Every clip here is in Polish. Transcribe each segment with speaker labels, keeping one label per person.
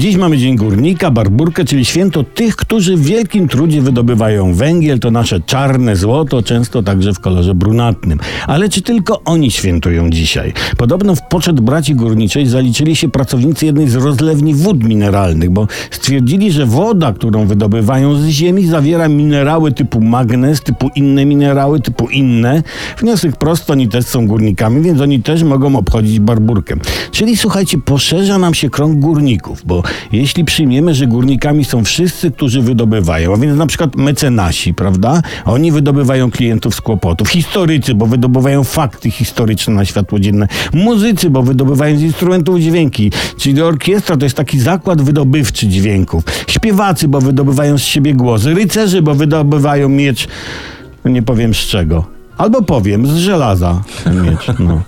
Speaker 1: Dziś mamy Dzień Górnika, Barburkę, czyli święto tych, którzy w wielkim trudzie wydobywają węgiel. To nasze czarne złoto, często także w kolorze brunatnym. Ale czy tylko oni świętują dzisiaj? Podobno w poczet braci górniczej zaliczyli się pracownicy jednej z rozlewni wód mineralnych, bo stwierdzili, że woda, którą wydobywają z ziemi, zawiera minerały typu magnez, typu inne minerały, typu inne. Wniosek prosty, oni też są górnikami, więc oni też mogą obchodzić barburkę. Czyli słuchajcie, poszerza nam się krąg górników, bo jeśli przyjmiemy, że górnikami są wszyscy, którzy wydobywają, a więc na przykład mecenasi, prawda? Oni wydobywają klientów z kłopotów. Historycy, bo wydobywają fakty historyczne na światło dzienne. Muzycy, bo wydobywają z instrumentów dźwięki. Czyli orkiestra to jest taki zakład wydobywczy dźwięków. Śpiewacy, bo wydobywają z siebie głos. Rycerzy, bo wydobywają miecz, no nie powiem z czego. Albo powiem, z żelaza ten miecz. No.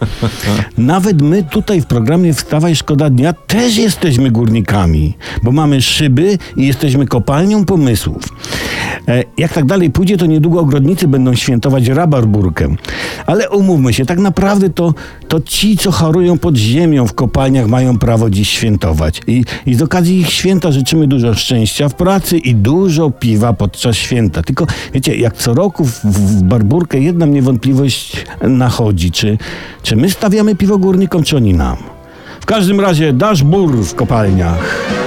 Speaker 1: Nawet my tutaj w programie Wstawaj Szkoda Dnia też jesteśmy górnikami, bo mamy szyby i jesteśmy kopalnią pomysłów. E, jak tak dalej pójdzie, to niedługo ogrodnicy będą świętować rabarburkę. Ale umówmy się, tak naprawdę to, to ci, co chorują pod ziemią w kopalniach, mają prawo dziś świętować. I, I z okazji ich święta życzymy dużo szczęścia w pracy i dużo piwa podczas święta. Tylko wiecie, jak co roku w, w barburkę jedna mnie wątpliwość nachodzi, czy, czy my stawiamy piwo górnikom, czy oni nam. W każdym razie dasz bur w kopalniach.